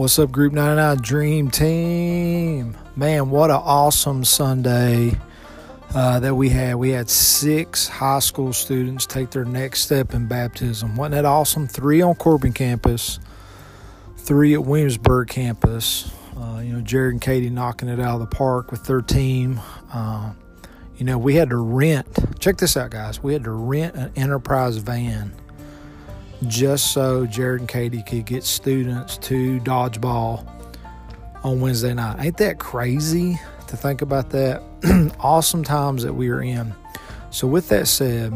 What's up, Group 99 Dream Team? Man, what an awesome Sunday uh, that we had. We had six high school students take their next step in baptism. Wasn't that awesome? Three on Corbin campus, three at Williamsburg campus. Uh, you know, Jared and Katie knocking it out of the park with their team. Uh, you know, we had to rent, check this out, guys. We had to rent an enterprise van just so Jared and Katie could get students to dodgeball on Wednesday night. Ain't that crazy to think about that? awesome times that we are in. So, with that said,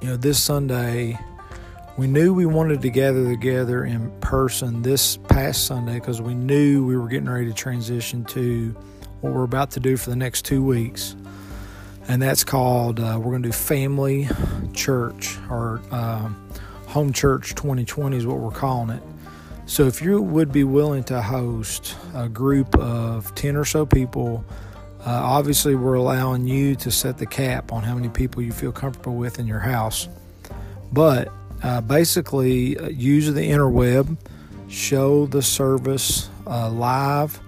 you know, this Sunday, we knew we wanted to gather together in person this past Sunday because we knew we were getting ready to transition to what we're about to do for the next two weeks. And that's called, uh, we're going to do family church or uh, home church 2020 is what we're calling it. So if you would be willing to host a group of 10 or so people, uh, obviously we're allowing you to set the cap on how many people you feel comfortable with in your house. But uh, basically, uh, use the interweb, show the service uh, live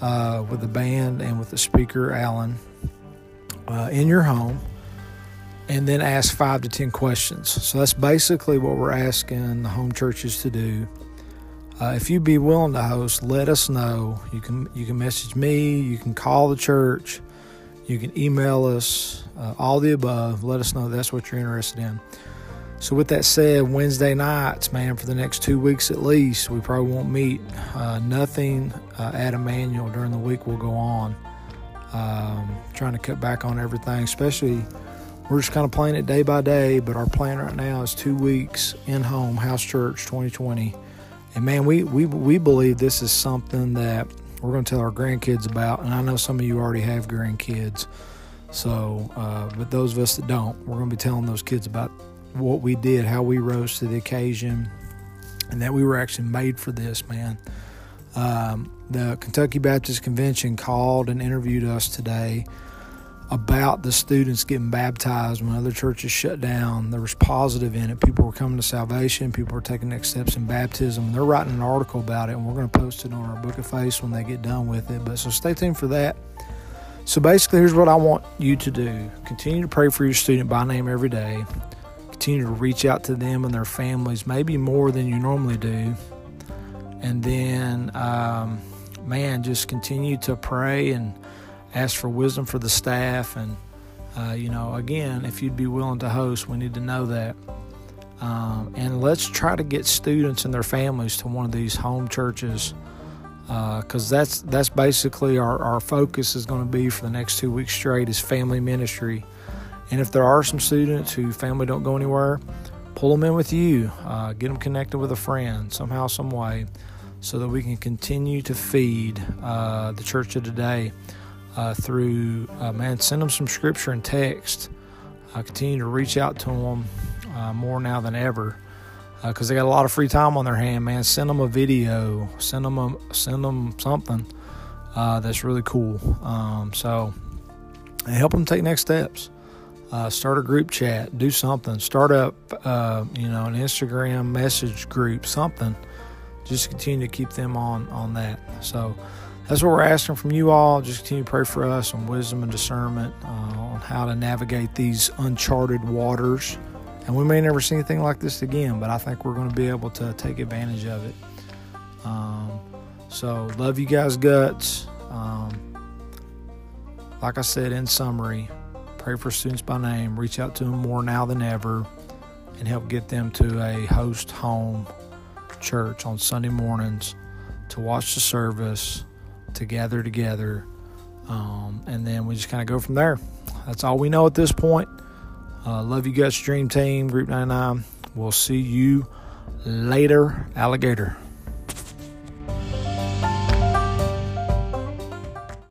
uh, with the band and with the speaker, Alan, uh, in your home and then ask five to ten questions. So that's basically what we're asking the home churches to do. Uh, if you'd be willing to host, let us know. You can you can message me, you can call the church, you can email us, uh, all the above. Let us know that's what you're interested in. So with that said, Wednesday nights, man, for the next two weeks at least, we probably won't meet. Uh, nothing uh, at Emmanuel during the week will go on. Um, trying to cut back on everything, especially we're just kind of playing it day by day, but our plan right now is two weeks in home house church 2020. And man, we we we believe this is something that we're going to tell our grandkids about. And I know some of you already have grandkids, so uh, but those of us that don't, we're going to be telling those kids about what we did, how we rose to the occasion, and that we were actually made for this, man. Um, the Kentucky Baptist Convention called and interviewed us today about the students getting baptized when other churches shut down. There was positive in it. People were coming to salvation. People were taking next steps in baptism. They're writing an article about it, and we're going to post it on our Book of Face when they get done with it. But so stay tuned for that. So basically, here's what I want you to do: continue to pray for your student by name every day. Continue to reach out to them and their families, maybe more than you normally do. And then, um, man, just continue to pray and ask for wisdom for the staff. And, uh, you know, again, if you'd be willing to host, we need to know that. Um, and let's try to get students and their families to one of these home churches because uh, that's that's basically our, our focus is going to be for the next two weeks straight is family ministry. And if there are some students who family don't go anywhere, pull them in with you, uh, get them connected with a friend somehow, some way, so that we can continue to feed uh, the church of today uh, through, uh, man, send them some scripture and text. I continue to reach out to them uh, more now than ever because uh, they got a lot of free time on their hand, man. Send them a video, send them a, send them something uh, that's really cool. Um, so help them take next steps. Uh, start a group chat, do something, start up, you know, an Instagram message group, something. Just continue to keep them on on that. So that's what we're asking from you all. Just continue to pray for us on wisdom and discernment uh, on how to navigate these uncharted waters. And we may never see anything like this again, but I think we're going to be able to take advantage of it. Um, so, love you guys' guts. Um, like I said, in summary, pray for students by name, reach out to them more now than ever, and help get them to a host home church on Sunday mornings to watch the service to gather together. Um, and then we just kind of go from there. That's all we know at this point. Uh, love you guys, Dream Team, Group 99. We'll see you later, Alligator.